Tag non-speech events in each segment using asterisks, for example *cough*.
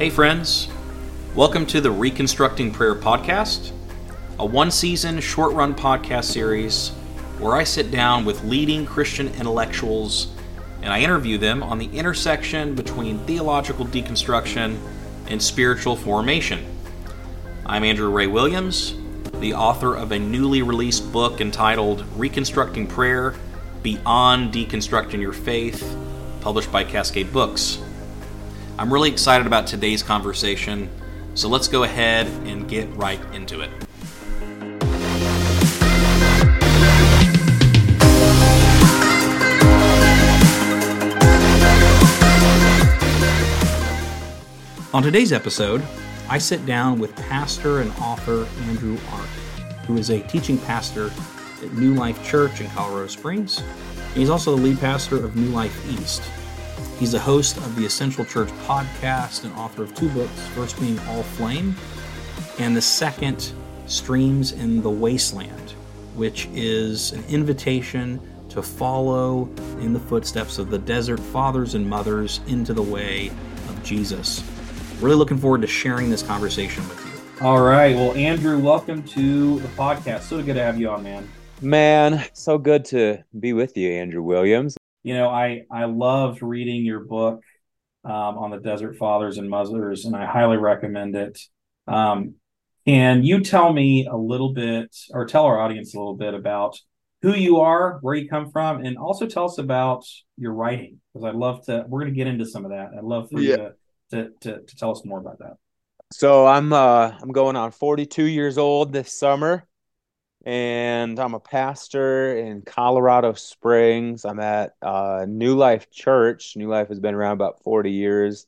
Hey, friends. Welcome to the Reconstructing Prayer Podcast, a one season short run podcast series where I sit down with leading Christian intellectuals and I interview them on the intersection between theological deconstruction and spiritual formation. I'm Andrew Ray Williams, the author of a newly released book entitled Reconstructing Prayer Beyond Deconstructing Your Faith, published by Cascade Books. I'm really excited about today's conversation, so let's go ahead and get right into it. On today's episode, I sit down with pastor and author Andrew Arndt, who is a teaching pastor at New Life Church in Colorado Springs. He's also the lead pastor of New Life East. He's the host of the Essential Church podcast and author of two books, first being All Flame, and the second, Streams in the Wasteland, which is an invitation to follow in the footsteps of the desert fathers and mothers into the way of Jesus. Really looking forward to sharing this conversation with you. All right. Well, Andrew, welcome to the podcast. So good to have you on, man. Man, so good to be with you, Andrew Williams. You know, I I loved reading your book um, on the Desert Fathers and Mothers, and I highly recommend it. Um, can you tell me a little bit, or tell our audience a little bit about who you are, where you come from, and also tell us about your writing? Because I'd love to. We're going to get into some of that. I'd love for yeah. you to to, to, to tell us more about that. So I'm uh I'm going on 42 years old this summer and I'm a pastor in Colorado Springs. I'm at uh, New Life Church. New Life has been around about 40 years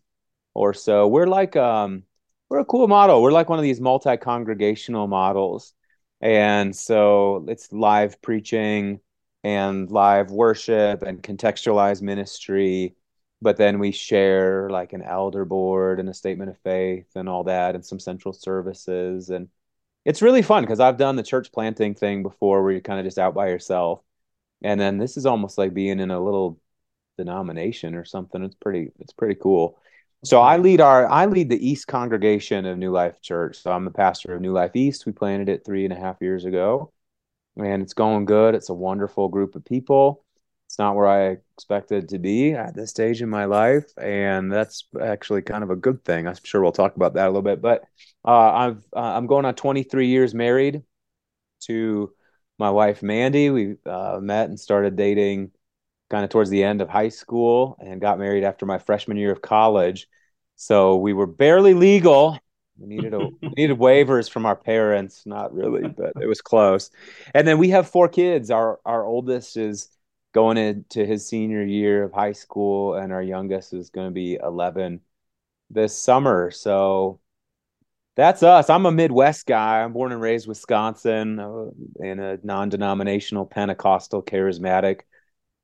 or so. We're like um we're a cool model. We're like one of these multi-congregational models. And so it's live preaching and live worship and contextualized ministry but then we share like an elder board and a statement of faith and all that and some central services and it's really fun because i've done the church planting thing before where you're kind of just out by yourself. And then this is almost like being in a little denomination or something. It's pretty it's pretty cool. So i lead our i lead the east congregation of new life church. So i'm the pastor of new life east. We planted it three and a half years ago and it's going good. It's a wonderful group of people it's not where I expected to be at this stage in my life, and that's actually kind of a good thing. I'm sure we'll talk about that a little bit. But uh, I've uh, I'm going on 23 years married to my wife Mandy. We uh, met and started dating kind of towards the end of high school, and got married after my freshman year of college. So we were barely legal. We needed a we *laughs* needed waivers from our parents, not really, but it was close. And then we have four kids. Our our oldest is going into his senior year of high school, and our youngest is going to be 11 this summer. So that's us. I'm a Midwest guy. I'm born and raised Wisconsin uh, in a non-denominational Pentecostal charismatic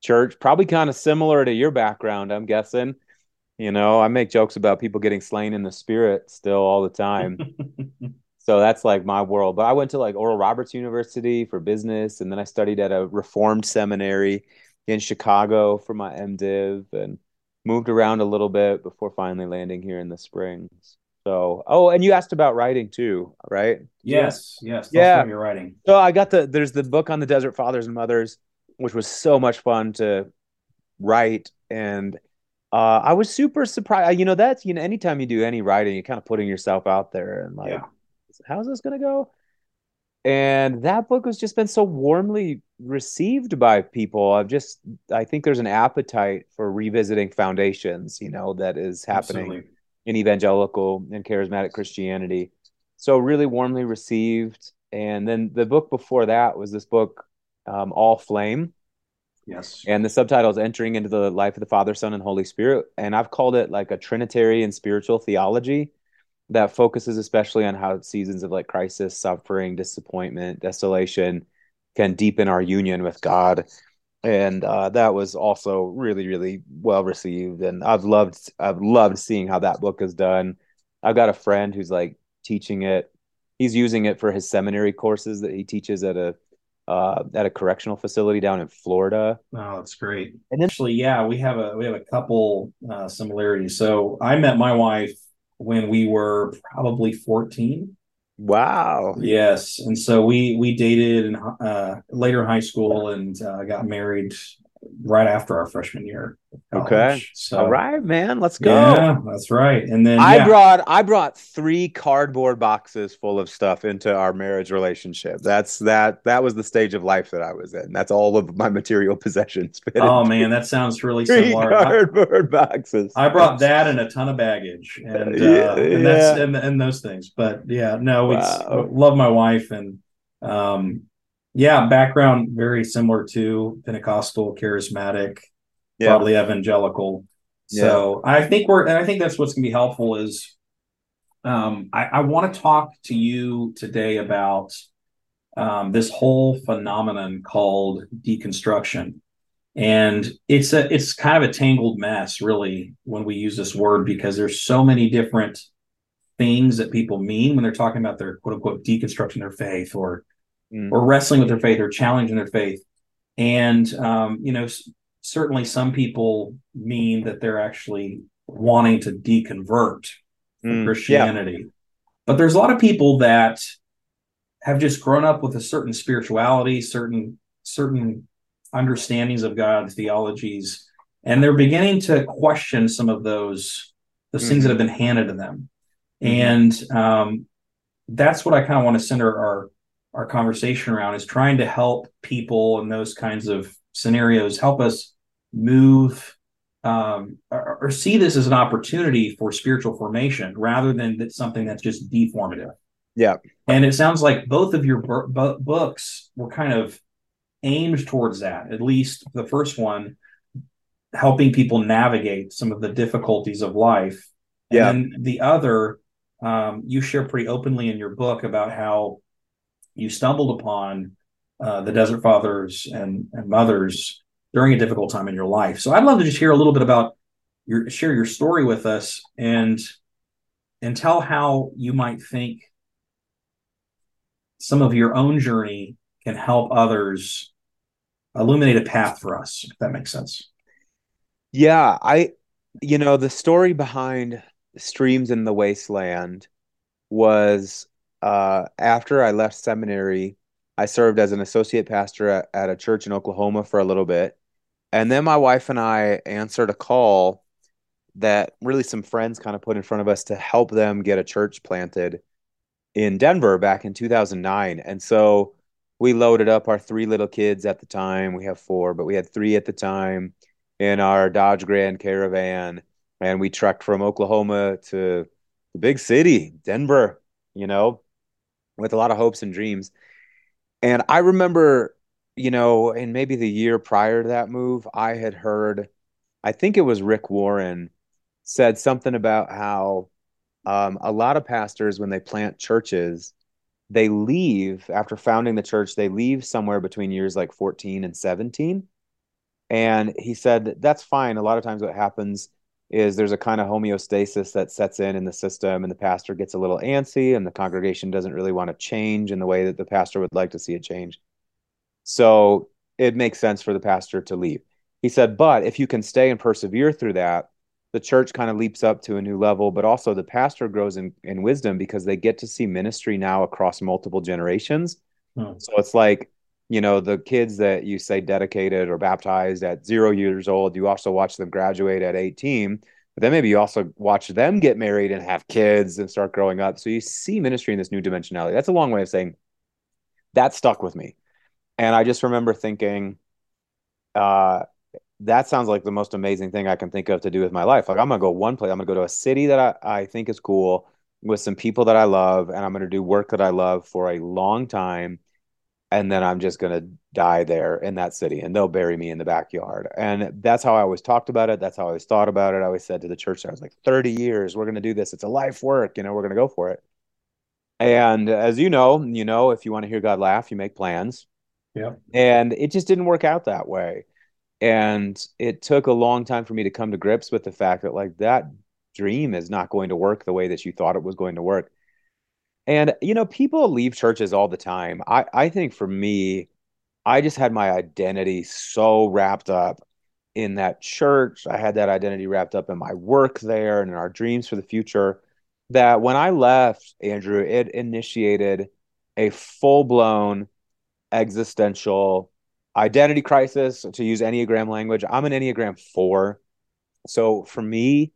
church, probably kind of similar to your background, I'm guessing. You know, I make jokes about people getting slain in the spirit still all the time. *laughs* so that's like my world. But I went to like Oral Roberts University for business, and then I studied at a Reformed seminary in Chicago for my MDiv, and moved around a little bit before finally landing here in the Springs. So, oh, and you asked about writing too, right? Yes, yes. yeah, you're writing. So I got the there's the book on the Desert Fathers and Mothers, which was so much fun to write, and uh, I was super surprised. You know, that's you know, anytime you do any writing, you're kind of putting yourself out there and like. Yeah how's this going to go? And that book has just been so warmly received by people. I've just, I think there's an appetite for revisiting foundations, you know, that is happening Absolutely. in evangelical and charismatic Christianity. So, really warmly received. And then the book before that was this book, um, All Flame. Yes. And the subtitle is Entering into the Life of the Father, Son, and Holy Spirit. And I've called it like a Trinitarian spiritual theology that focuses especially on how seasons of like crisis, suffering, disappointment, desolation can deepen our union with God. And uh, that was also really, really well received. And I've loved, I've loved seeing how that book is done. I've got a friend who's like teaching it. He's using it for his seminary courses that he teaches at a uh, at a correctional facility down in Florida. Oh, that's great. And then, actually, yeah, we have a we have a couple uh, similarities. So I met my wife when we were probably 14. Wow. Yes, and so we we dated in uh, later in high school and uh, got married right after our freshman year. Okay. So, All right, man. Let's go. Yeah, that's right. And then I yeah. brought I brought three cardboard boxes full of stuff into our marriage relationship. That's that that was the stage of life that I was in. That's all of my *laughs* material possessions. *laughs* Oh man, that sounds really three similar. I, cardboard *laughs* boxes. I brought that and a ton of baggage, and uh, Yeah, and that's yeah. and, and those things. But yeah, no, it's Wow. love my wife and um, yeah, background very similar to Pentecostal, charismatic, Yeah. probably evangelical. So I think we're, and I think that's what's going to be helpful is, um, I, I want to talk to you today about um, this whole phenomenon called deconstruction, and it's a, it's kind of a tangled mess, really, when we use this word because there's so many different things that people mean when they're talking about their quote unquote deconstructing their faith or Mm. or wrestling with their faith or challenging their faith. And, um, you know, s- certainly some people mean that they're actually wanting to deconvert from Mm, yeah. Christianity. But there's a lot of people that have just grown up with a certain spirituality, certain, certain understandings of God, theologies, and they're beginning to question some of those, those things that have been handed to them. Mhm. And um, that's what I kind of want to center our our conversation around is trying to help people in those kinds of scenarios help us move um, or, or see this as an opportunity for spiritual formation rather than that something that's just deformative. Yeah. And it sounds like both of your bu- bu- books were kind of aimed towards that. At least the first one, helping people navigate some of the difficulties of life. Yeah. And then the other, um, you share pretty openly in your book about how you stumbled upon uh, the Desert Fathers and, and mothers during a difficult time in your life. So I'd love to just hear a little bit about your share your story with us and and tell how you might think some of your own journey can help others illuminate a path for us, if that makes sense. Yeah, I, you know, the story behind Streams in the Wasteland was uh, after I left seminary, I served as an associate pastor at, at a church in Oklahoma for a little bit. And then my wife and I answered a call that really some friends kind of put in front of us to help them get a church planted in Denver back in 2009. And so we loaded up our three little kids at the time. We have four, but we had three at the time in our Dodge Grand Caravan. And we trekked from Oklahoma to the big city, Denver, you know, with a lot of hopes and dreams. And I remember, you know, in maybe the year prior to that move, I had heard, I think it was Rick Warren said something about how um, a lot of pastors, when they plant churches, they leave after founding the church, they leave somewhere between years like 14 and 17. And he said that's fine. A lot of times, what happens is there's a kind of homeostasis that sets in in the system, and the pastor gets a little antsy, and the congregation doesn't really want to change in the way that the pastor would like to see it change. So it makes sense for the pastor to leave. He said, but if you can stay and persevere through that, the church kind of leaps up to a new level, but also the pastor grows in, in wisdom because they get to see ministry now across multiple generations. Hmm. So it's like, you know, the kids that you say dedicated or baptized at zero years old, you also watch them graduate at 18. But then maybe you also watch them get married and have kids and start growing up. So you see ministry in this new dimensionality. That's a long way of saying that stuck with me. And I just remember thinking, uh, that sounds like the most amazing thing I can think of to do with my life. Like I'm gonna go one place. I'm gonna go to a city that I, I think is cool with some people that I love, and I'm gonna do work that I love for a long time. And then I'm just gonna die there in that city, and they'll bury me in the backyard. And that's how I always talked about it. That's how I always thought about it. I always said to the church, I was like, 30 years, we're gonna do this. It's a life work, you know, we're gonna go for it. And as you know, you know, if you want to hear God laugh, you make plans. Yeah. And it just didn't work out that way. And it took a long time for me to come to grips with the fact that, like, that dream is not going to work the way that you thought it was going to work. And, you know, people leave churches all the time. I, I think for me, I just had my identity so wrapped up in that church. I had that identity wrapped up in my work there and in our dreams for the future. that when I left, Andrew, it initiated a full blown existential identity crisis, to use Enneagram language. I'm an Enneagram 4. So for me,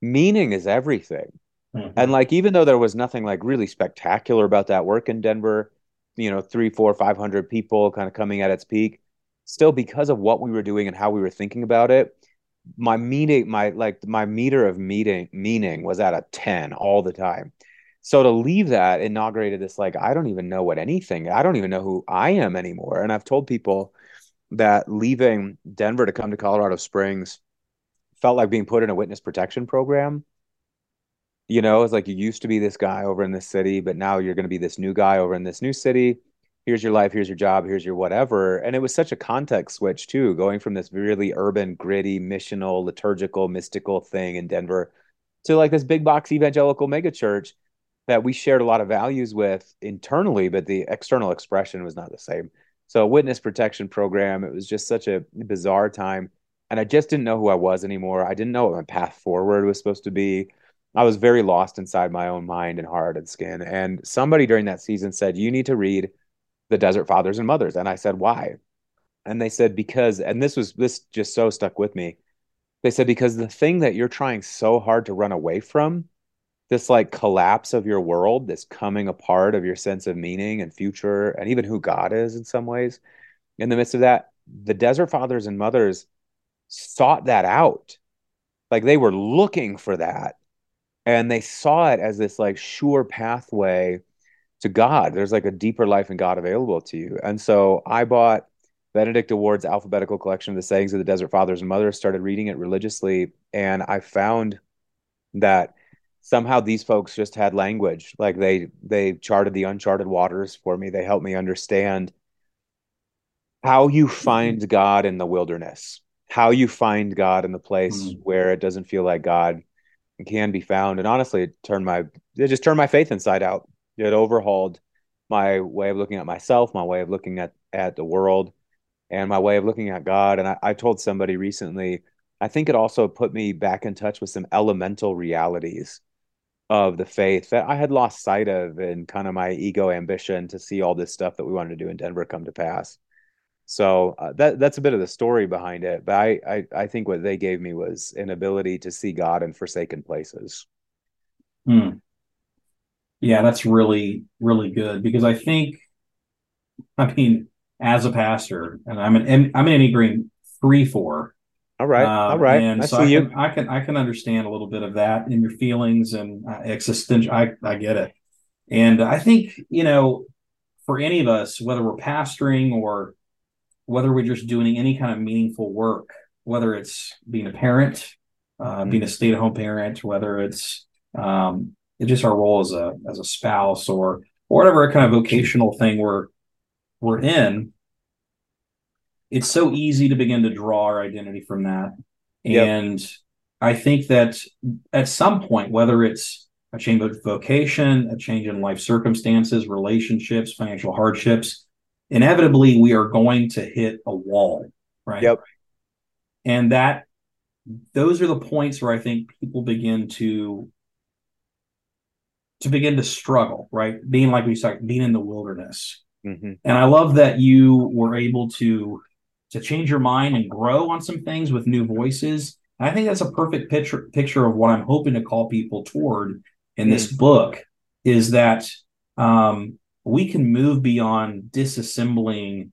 meaning is everything. Mm-hmm. And like, even though there was nothing like really spectacular about that work in Denver, you know, three, four, five hundred people kind of coming at its peak, still because of what we were doing and how we were thinking about it, my meaning, my like my meter of meeting meaning was at a 10 all the time. So to leave that inaugurated this like I don't even know what anything, I don't even know who I am anymore. And I've told people that leaving Denver to come to Colorado Springs felt like being put in a witness protection program. You know, it's like you used to be this guy over in this city, but now you're going to be this new guy over in this new city. Here's your life, here's your job, here's your whatever. And it was such a context switch too, going from this really urban, gritty, missional, liturgical, mystical thing in Denver to like this big box evangelical megachurch that we shared a lot of values with internally, but the external expression was not the same. So witness protection program, it was just such a bizarre time. And I just didn't know who I was anymore. I didn't know what my path forward was supposed to be. I was very lost inside my own mind and heart and skin. And somebody during that season said, You need to read The Desert Fathers and Mothers. And I said, Why? And they said, Because, and this was, this just so stuck with me. They said, Because the thing that you're trying so hard to run away from this like collapse of your world, this coming apart of your sense of meaning and future, and even who God is in some ways. In the midst of that, the desert fathers and mothers sought that out. Like they were looking for that. And they saw it as this like sure pathway to God. There's like a deeper life in God available to you. And so I bought Benedicta Ward's alphabetical collection of the sayings of the desert fathers and mothers, started reading it religiously, and I found that somehow these folks just had language like they they charted the uncharted waters for me they helped me understand how you find god in the wilderness how you find god in the place mm. where it doesn't feel like god can be found. And honestly it turned my it just turned my faith inside out. It overhauled my way of looking at myself my way of looking at at the world and my way of looking at god. And I, I told somebody recently i think it also put me back in touch with some elemental realities of the faith that I had lost sight of in kind of my ego ambition to see all this stuff that we wanted to do in Denver come to pass. So uh, that that's a bit of the story behind it. But I, I I think what they gave me was an ability to see God in forsaken places. Hmm. Yeah, that's really really good because I think, I mean, as a pastor, and I'm an I'm an Enneagram three four, all right. Um, all right. And I so I can, I can, I can understand a little bit of that in your feelings and uh, existential. I, I get it. And I think, you know, for any of us, whether we're pastoring or whether we're just doing any kind of meaningful work, whether it's being a parent, uh, mm-hmm. being a stay at home parent, whether it's, um, it's just our role as a, as a spouse or, or whatever kind of vocational thing we're, we're in, it's so easy to begin to draw our identity from that. Yep. And I think that at some point, whether it's a change of vocation, a change in life circumstances, relationships, financial hardships, inevitably we are going to hit a wall, right? Yep. And that those are the points where I think people begin to to begin to struggle, right? Being like we said, being in the wilderness. Mm-hmm. And I love that you were able to to change your mind and grow on some things with new voices. And I think that's a perfect picture picture of what I'm hoping to call people toward in mm. this book is that um, we can move beyond disassembling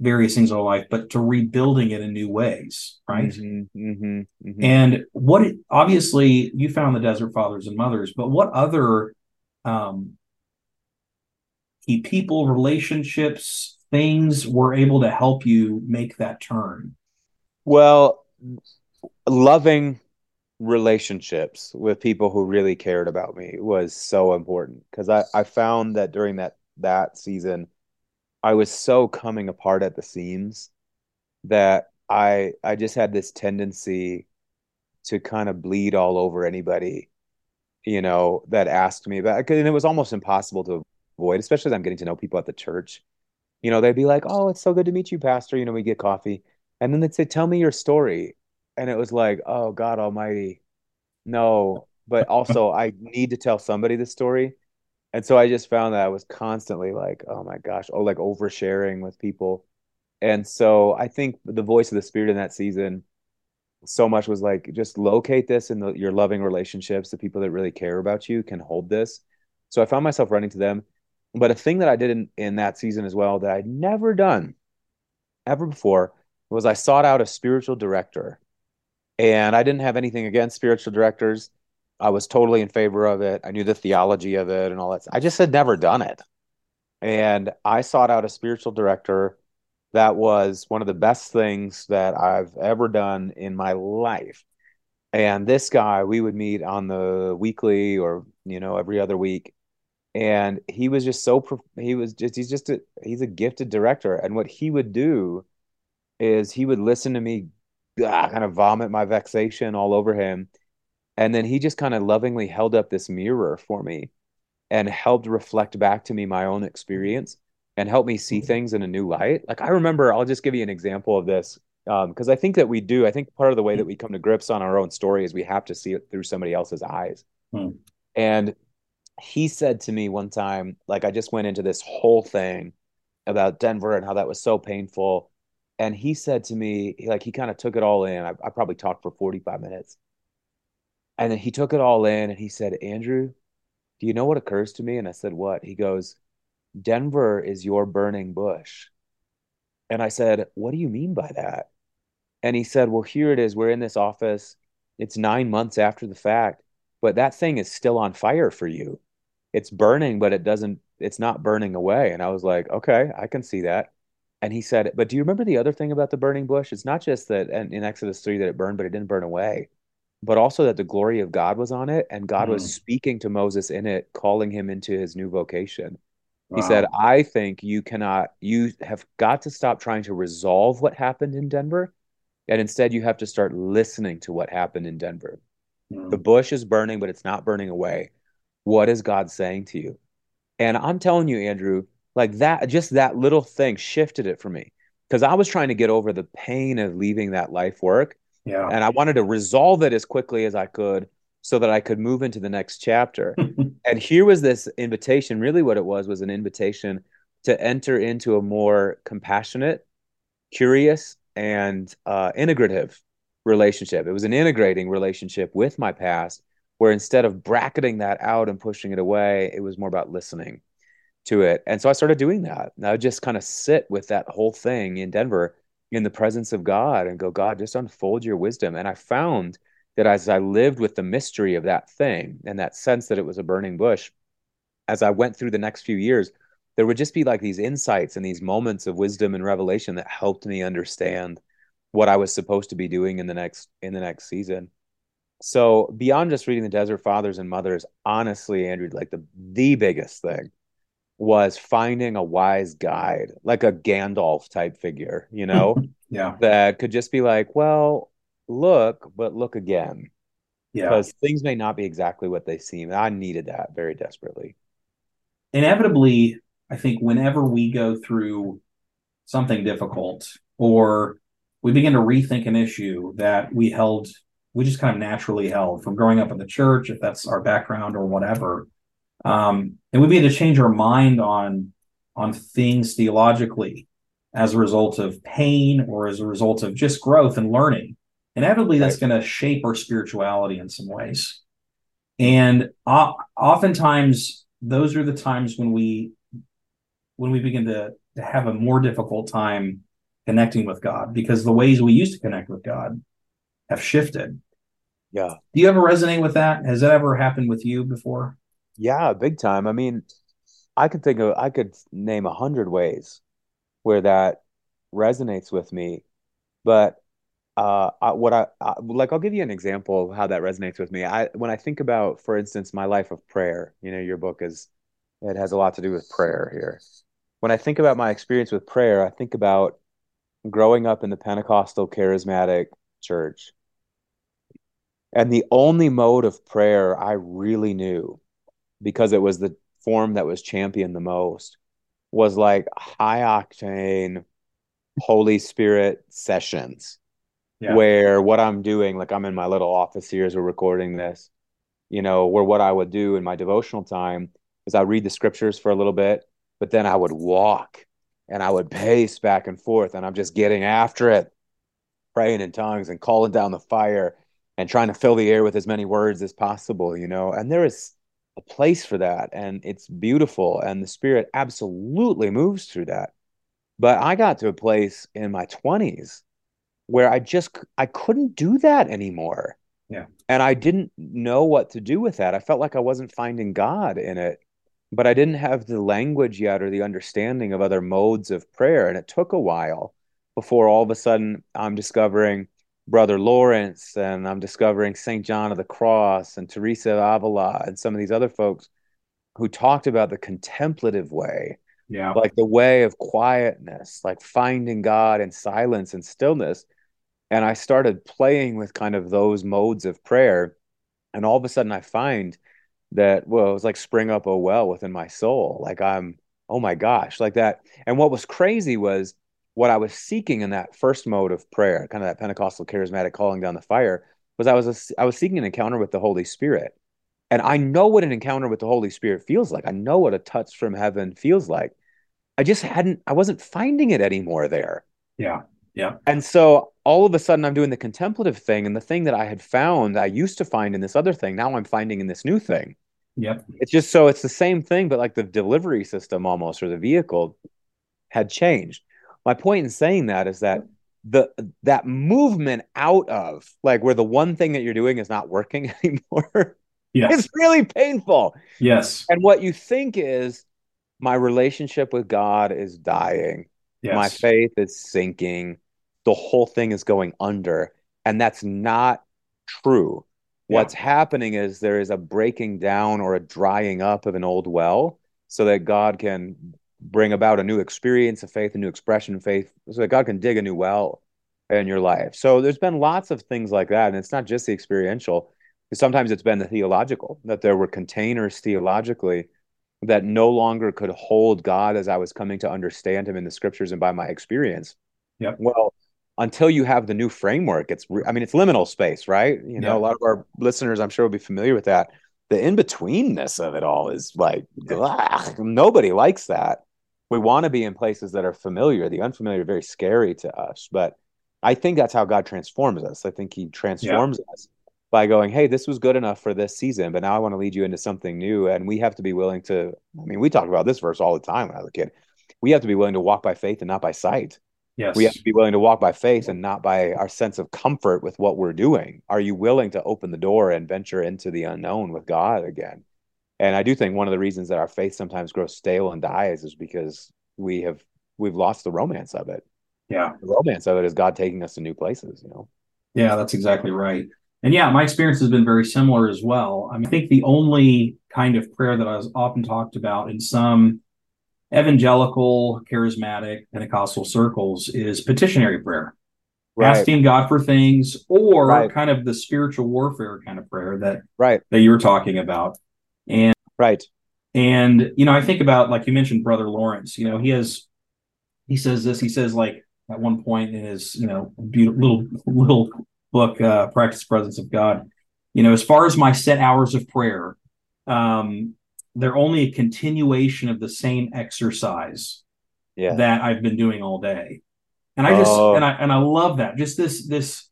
various things in our life, but to rebuilding it in new ways, right? Mm-hmm, mm-hmm, mm-hmm. And what obviously you found the Desert Fathers and Mothers, but what other um, key people, relationships, things were able to help you make that turn? Well, loving relationships with people who really cared about me was so important because I, I found that during that that season I was so coming apart at the seams that I I just had this tendency to kind of bleed all over anybody you know that asked me about and it was almost impossible to avoid especially as I'm getting to know people at the church you know, they'd be like, "Oh, it's so good to meet you, Pastor." You know, we get coffee, and then they'd say, "Tell me your story," and it was like, "Oh God Almighty, no, but also I need to tell somebody the story. And so I just found that I was constantly like, oh my gosh, oh, like oversharing with people. And so I think the voice of the spirit in that season so much was like, just locate this in the, your loving relationships. The people that really care about you can hold this. So I found myself running to them. But a thing that I did in, in that season as well that I'd never done ever before was I sought out a spiritual director. And I didn't have anything against spiritual directors. I was totally in favor of it. I knew the theology of it and all that. I just had never done it. And I sought out a spiritual director that was one of the best things that I've ever done in my life. And this guy, we would meet on the weekly or, you know, every other week. And he was just so, he was just, he's just a, he's a gifted director. And what he would do is he would listen to me ah, kind of vomit my vexation all over him and then he just kind of lovingly held up this mirror for me and helped reflect back to me my own experience and help me see mm-hmm. things in a new light. Like I remember, I'll just give you an example of this because um, I think that we do. I think part of the way that we come to grips on our own story is we have to see it through somebody else's eyes. Hmm. And he said to me one time, like I just went into this whole thing about Denver and how that was so painful. And he said to me, like he kind of took it all in. I, I probably talked for 45 minutes. And then he took it all in and he said, Andrew, do you know what occurs to me? And I said, What? He goes, Denver is your burning bush. And I said, What do you mean by that? And he said, Well, here it is. We're in this office. It's nine months after the fact, but that thing is still on fire for you. It's burning, but it doesn't, it's not burning away. And I was like, Okay, I can see that. And he said, But do you remember the other thing about the burning bush? It's not just that in Exodus 3 that it burned, but it didn't burn away but also that the glory of God was on it and God mm. was speaking to Moses in it, calling him into his new vocation. Wow. He said, I think you cannot, you have got to stop trying to resolve what happened in Denver. And instead, you have to start listening to what happened in Denver. Mm. The bush is burning, but it's not burning away. What is God saying to you? And I'm telling you, Andrew, like that, just that little thing shifted it for me because I was trying to get over the pain of leaving that life work yeah. And I wanted to resolve it as quickly as I could so that I could move into the next chapter. *laughs* and here was this invitation. Really, what it was was an invitation to enter into a more compassionate, curious, and uh, integrative relationship. It was an integrating relationship with my past, where instead of bracketing that out and pushing it away, it was more about listening to it. And so I started doing that. And I would just kind of sit with that whole thing in Denver in the presence of God and go, God, just unfold your wisdom. And I found that as I lived with the mystery of that thing and that sense that it was a burning bush, as I went through the next few years, there would just be like these insights and these moments of wisdom and revelation that helped me understand what I was supposed to be doing in the next in the next season. So beyond just reading the Desert Fathers and Mothers, honestly, Andrew, like the the biggest thing was finding a wise guide, like a Gandalf type figure, you know, *laughs* yeah, that could just be like, well, look, but look again. Yeah. Because things may not be exactly what they seem. I needed that very desperately. Inevitably, I think whenever we go through something difficult or we begin to rethink an issue that we held, we just kind of naturally held from growing up in the church, if that's our background or whatever, um, and we begin to change our mind on on things theologically as a result of pain or as a result of just growth and learning. Inevitably, that's going to shape our spirituality in some ways. And uh, oftentimes, those are the times when we when we begin to, to have a more difficult time connecting with God because the ways we used to connect with God have shifted. Yeah. Do you ever resonate with that? Has that ever happened with you before? Yeah, big time. I mean, I could think of I could name a hundred ways where that resonates with me, but uh, I, what I, I like, I'll give you an example of how that resonates with me. I when I think about, for instance, my life of prayer. You know, your book is it has a lot to do with prayer here. When I think about my experience with prayer, I think about growing up in the Pentecostal charismatic church. And the only mode of prayer I really knew because it was the form that was championed the most was like high octane holy spirit sessions yeah. where what i'm doing like i'm in my little office here as we're recording this you know, where what I would do in my devotional time is I read the scriptures for a little bit, but then I would walk and I would pace back and forth and I'm just getting after it, praying in tongues and calling down the fire and trying to fill the air with as many words as possible, you know. And there is a place for that and it's beautiful and the spirit absolutely moves through that. But I got to a place in my 20s where I just I couldn't do that anymore. Yeah. And I didn't know what to do with that. I felt like I wasn't finding God in it, but I didn't have the language yet or the understanding of other modes of prayer. And it took a while before all of a sudden I'm discovering Brother Lawrence and I'm discovering St. John of the Cross and Teresa of Avila and some of these other folks who talked about the contemplative way. Yeah. Like the way of quietness, like finding God in silence and stillness and I started playing with kind of those modes of prayer. And all of a sudden I find that, well, it was like spring up a well within my soul. Like I'm, oh my gosh, like that. And what was crazy was what I was seeking in that first mode of prayer, kind of that Pentecostal charismatic calling down the fire, was I was a, I was seeking an encounter with the Holy Spirit. And I know what an encounter with the Holy Spirit feels like. I know what a touch from heaven feels like. I just hadn't, I wasn't finding it anymore there. Yeah. Yeah. And so all of a sudden I'm doing the contemplative thing and the thing that I had found I used to find in this other thing, now I'm finding in this new thing. Yep. It's just so it's the same thing, but like the delivery system almost or the vehicle had changed. My point in saying that is that the that movement out of like where the one thing that you're doing is not working *laughs* anymore. Yes. It's really painful. Yes. And what you think is my relationship with God is dying. Yes. My faith is sinking. The whole thing is going under. And that's not true. Yeah. What's happening is there is a breaking down or a drying up of an old well so that God can bring about a new experience of faith, a new expression of faith, so that God can dig a new well in your life. So there's been lots of things like that. And it's not just the experiential, sometimes it's been the theological, that there were containers theologically that no longer could hold God as I was coming to understand him in the scriptures and by my experience. Yep. Well, until you have the new framework, it's I mean it's liminal space, right? You know, Yeah. a lot of our listeners I'm sure will be familiar with that. The in-betweenness of it all is like ugh, nobody likes that. We want to be in places that are familiar. The unfamiliar very scary to us, but I think that's how God transforms us. I think he transforms us by going, hey, this was good enough for this season, but now I want to lead you into something new. And we have to be willing to, I mean, we talk about this verse all the time when I was a kid. We have to be willing to walk by faith and not by sight. Yes. We have to be willing to walk by faith and not by our sense of comfort with what we're doing. Are you willing to open the door and venture into the unknown with God again? And I do think one of the reasons that our faith sometimes grows stale and dies is because we have we've lost the romance of it. yeah. The romance of it is God taking us to new places, you know. Yeah, that's exactly right. And yeah, my experience has been very similar as well. I mean, I think the only kind of prayer that I was often talked about in some evangelical, charismatic, Pentecostal circles is petitionary prayer, asking God for things, or Right. kind of the spiritual warfare kind of prayer that Right. that you were talking about. And Right. and you know, I think about like you mentioned, Brother Lawrence. You know, he has he says this. He says like at one point in his you know beautiful little little book, uh, Practice Presence of God. You know, as far as my set hours of prayer, um, they're only a continuation of the same exercise Yeah. that I've been doing all day. And I just Oh. and I and I love that. Just this this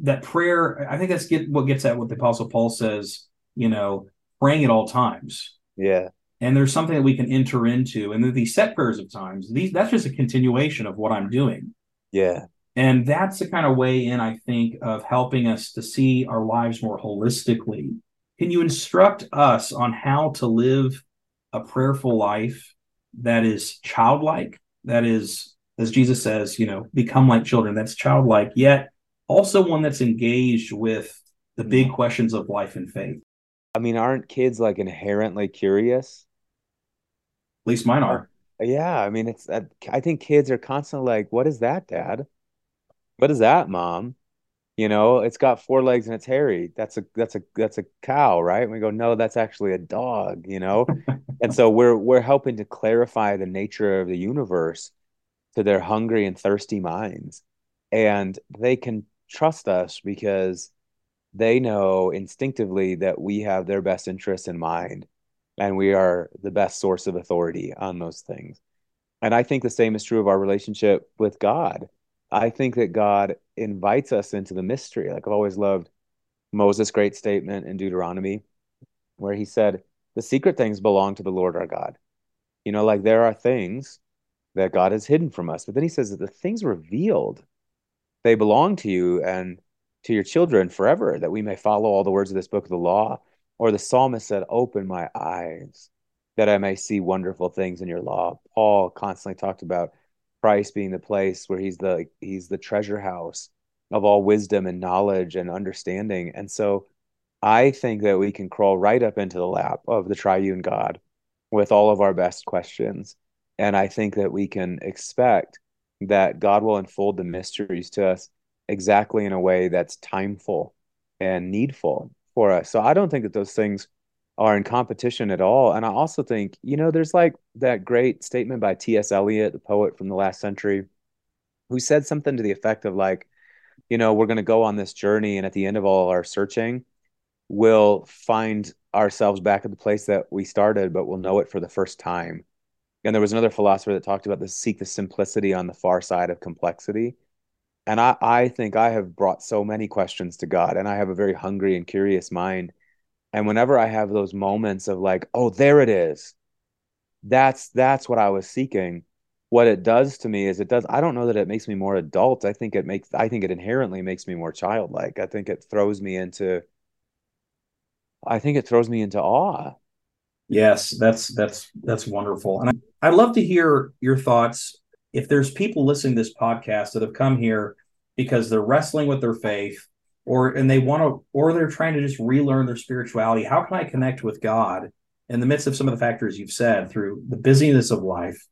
that prayer. I think that's get what gets at what the Apostle Paul says. You know, praying at all times. yeah. And there's something that we can enter into. And then these set prayers of times. These that's just a continuation of what I'm doing. Yeah. And that's the kind of way in, I think, of helping us to see our lives more holistically. Can you instruct us on how to live a prayerful life that is childlike, that is, as Jesus says, you know, become like children, that's childlike, yet also one that's engaged with the big questions of life and faith? I mean, aren't kids like inherently curious? At least mine are. Yeah, I mean, it's uh, I think kids are constantly like, "What is that, Dad? What is that, Mom?" You know, it's got four legs and it's hairy. That's a that's a that's a cow, right? And we go, "No, that's actually a dog," you know? *laughs* And so we're we're helping to clarify the nature of the universe to their hungry and thirsty minds. And they can trust us because they know instinctively that we have their best interests in mind and we are the best source of authority on those things. And I think the same is true of our relationship with God. I think that God invites us into the mystery. Like I've always loved Moses' great statement in Deuteronomy, where he said, The secret things belong to the Lord our God. You know, like there are things that God has hidden from us. But then he says that the things revealed, they belong to you and to your children forever, that we may follow all the words of this book of the law. Or the psalmist said, Open my eyes that I may see wonderful things in your law. Paul constantly talked about Christ being the place where he's the he's the treasure house of all wisdom and knowledge and understanding. And so I think that we can crawl right up into the lap of the triune God with all of our best questions. And I think that we can expect that God will unfold the mysteries to us exactly in a way that's timeful and needful for us. So I don't think that those things are in competition at all. And I also think, you know, there's like that great statement by T.S. Eliot, the poet from the last century, who said something to the effect of like, you know, we're going to go on this journey and at the end of all our searching, we'll find ourselves back at the place that we started, but we'll know it for the first time. And there was another philosopher that talked about the seek the simplicity on the far side of complexity. And I, I think I have brought so many questions to God, and I have a very hungry and curious mind. And whenever I have those moments of like, oh, there it is, that's that's what I was seeking. What it does to me is it does. I don't know that it makes me more adult. I think it makes. I think it inherently makes me more childlike. I think it throws me into I think it throws me into awe. Yes, that's that's that's wonderful. And I, I'd love to hear your thoughts. If there's people listening to this podcast that have come here because they're wrestling with their faith or and they want to or they're trying to just relearn their spirituality, how can I connect with God in the midst of some of the factors you've said through the busyness of life,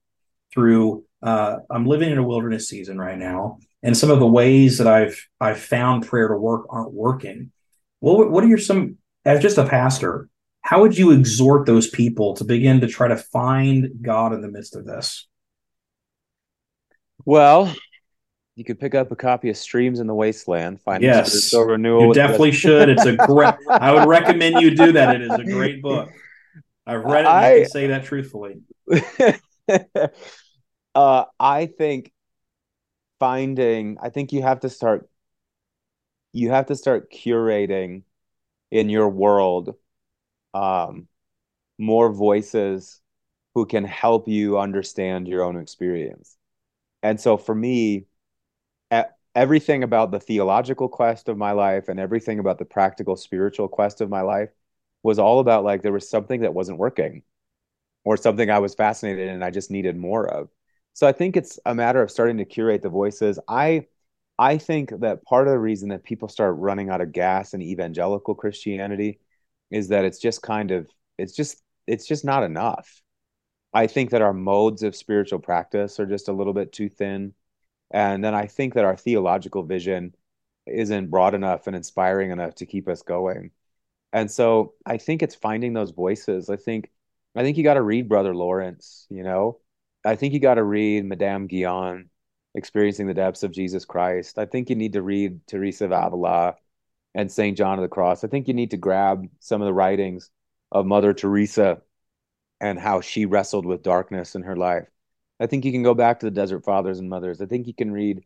through uh, I'm living in a wilderness season right now, and some of the ways that I've I've found prayer to work aren't working. What what are your some as just a pastor, how would you exhort those people to begin to try to find God in the midst of this? Well, you could pick up a copy of Streams in the Wasteland. Find yes, renewal. You definitely should. It's a *laughs* great. I would recommend you do that. It is a great book. I've read it. I, I can say that truthfully. *laughs* uh, I think finding. I think you have to start. You have to start curating in your world um, more voices who can help you understand your own experience. And so for me, everything about the theological quest of my life and everything about the practical spiritual quest of my life was all about like there was something that wasn't working or something I was fascinated in and I just needed more of. So I think it's a matter of starting to curate the voices. I I think that part of the reason that people start running out of gas in evangelical Christianity is that it's just kind of it's just it's just not enough. I think that our modes of spiritual practice are just a little bit too thin. And then I think that our theological vision isn't broad enough and inspiring enough to keep us going. And so I think it's finding those voices. I think I think you got to read Brother Lawrence, you know. I think you got to read Madame Guyon experiencing the depths of Jesus Christ. I think you need to read Teresa of Avila and St. John of the Cross. I think you need to grab some of the writings of Mother Teresa and how she wrestled with darkness in her life. I think you can go back to the Desert Fathers and Mothers. I think you can read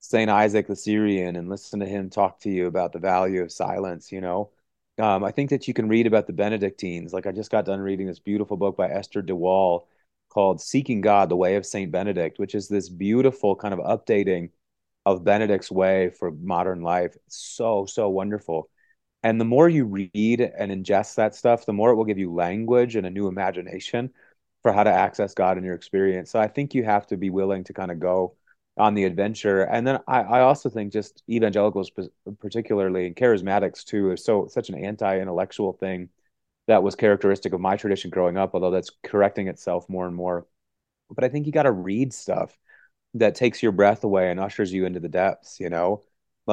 St. Isaac the Syrian and listen to him talk to you about the value of silence, you know. Um, I think that you can read about the Benedictines. Like I just got done reading this beautiful book by Esther de Waal called Seeking God, the Way of St. Benedict, which is this beautiful kind of updating of Benedict's way for modern life. So, so wonderful. And the more you read and ingest that stuff, the more it will give you language and a new imagination for how to access God in your experience. So I think you have to be willing to kind of go on the adventure. And then I, I also think just evangelicals, particularly and charismatics too, is so such an anti-intellectual thing that was characteristic of my tradition growing up, although that's correcting itself more and more. But I think you got to read stuff that takes your breath away and ushers you into the depths, you know?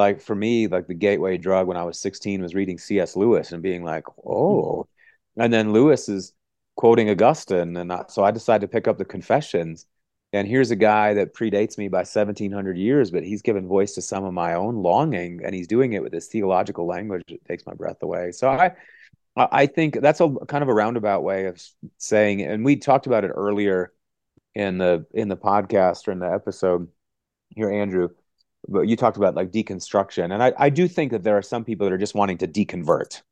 Like for me, like the gateway drug when I was 16 was reading C.S. Lewis and being like, hmm. oh. And then Lewis is quoting Augustine. And I, so I decided to pick up the Confessions. And here's a guy that predates me by 1700 years, but he's given voice to some of my own longing, and he's doing it with this theological language that takes my breath away. So I, I think that's a kind of a roundabout way of saying, and we talked about it earlier in the in the podcast or in the episode here, Andrew. But you talked about like deconstruction, and I, I do think that there are some people that are just wanting to deconvert,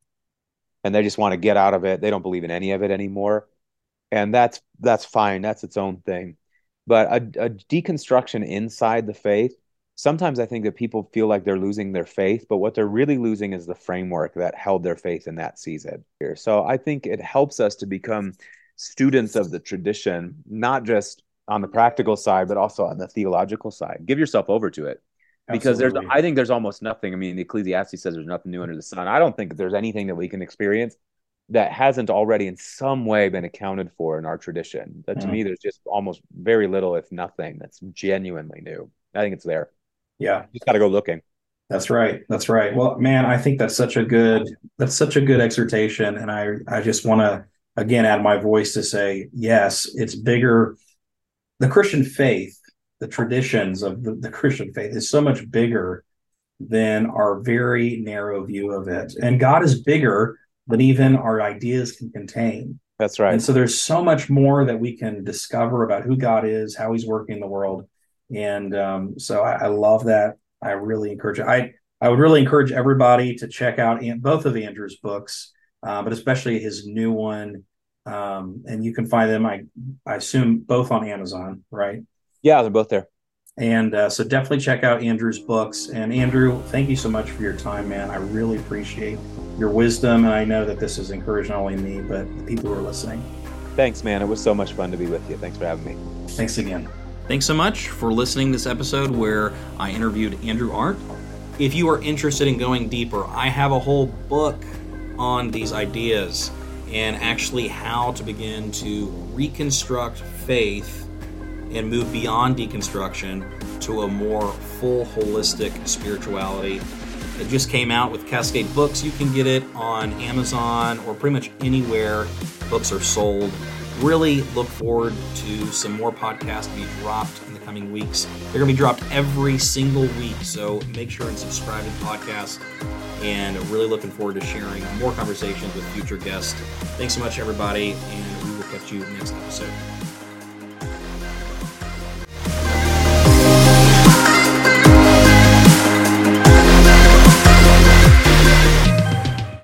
and they just want to get out of it. They don't believe in any of it anymore, and that's that's fine. That's its own thing. But a, a deconstruction inside the faith, sometimes I think that people feel like they're losing their faith, but what they're really losing is the framework that held their faith in that season. Here, so I think it helps us to become students of the tradition, not just on the practical side, but also on the theological side. Give yourself over to it. Because Absolutely. there's, I think there's almost nothing. I mean, the Ecclesiastes says there's nothing new under the sun. I don't think there's anything that we can experience that hasn't already in some way been accounted for in our tradition. That to mm. me, there's just almost very little, if nothing, that's genuinely new. I think it's there. Yeah, just got to go looking. That's right. That's right. Well, man, I think that's such a good that's such a good exhortation, and I I just want to again add my voice to say yes, it's bigger. The Christian faith, the traditions of the, the Christian faith, is so much bigger than our very narrow view of it, and God is bigger than even our ideas can contain. That's right. And so there's so much more that we can discover about who God is, how He's working in the world, and um, so I, I, love that. I really encourage. I I would really encourage everybody to check out both of Andrew's books, uh, but especially his new one. Um, and you can find them. I I assume both on Amazon, right? Yeah, they're both there. And uh, so definitely check out Andrew's books. And Andrew, thank you so much for your time, man. I really appreciate your wisdom. And I know that this has encouraged not only me, but the people who are listening. Thanks, man. It was so much fun to be with you. Thanks for having me. Thanks again. Thanks so much for listening to this episode where I interviewed Andrew Arndt. If you are interested in going deeper, I have a whole book on these ideas and actually how to begin to reconstruct faith and move beyond deconstruction to a more full holistic spirituality. It just came out with Cascade Books. You can get it on Amazon or pretty much anywhere books are sold. Really look forward to some more podcasts to be dropped in the coming weeks. They're going to be dropped every single week, so make sure and subscribe to the podcast. And really looking forward to sharing more conversations with future guests. Thanks so much, everybody, and we will catch you next episode.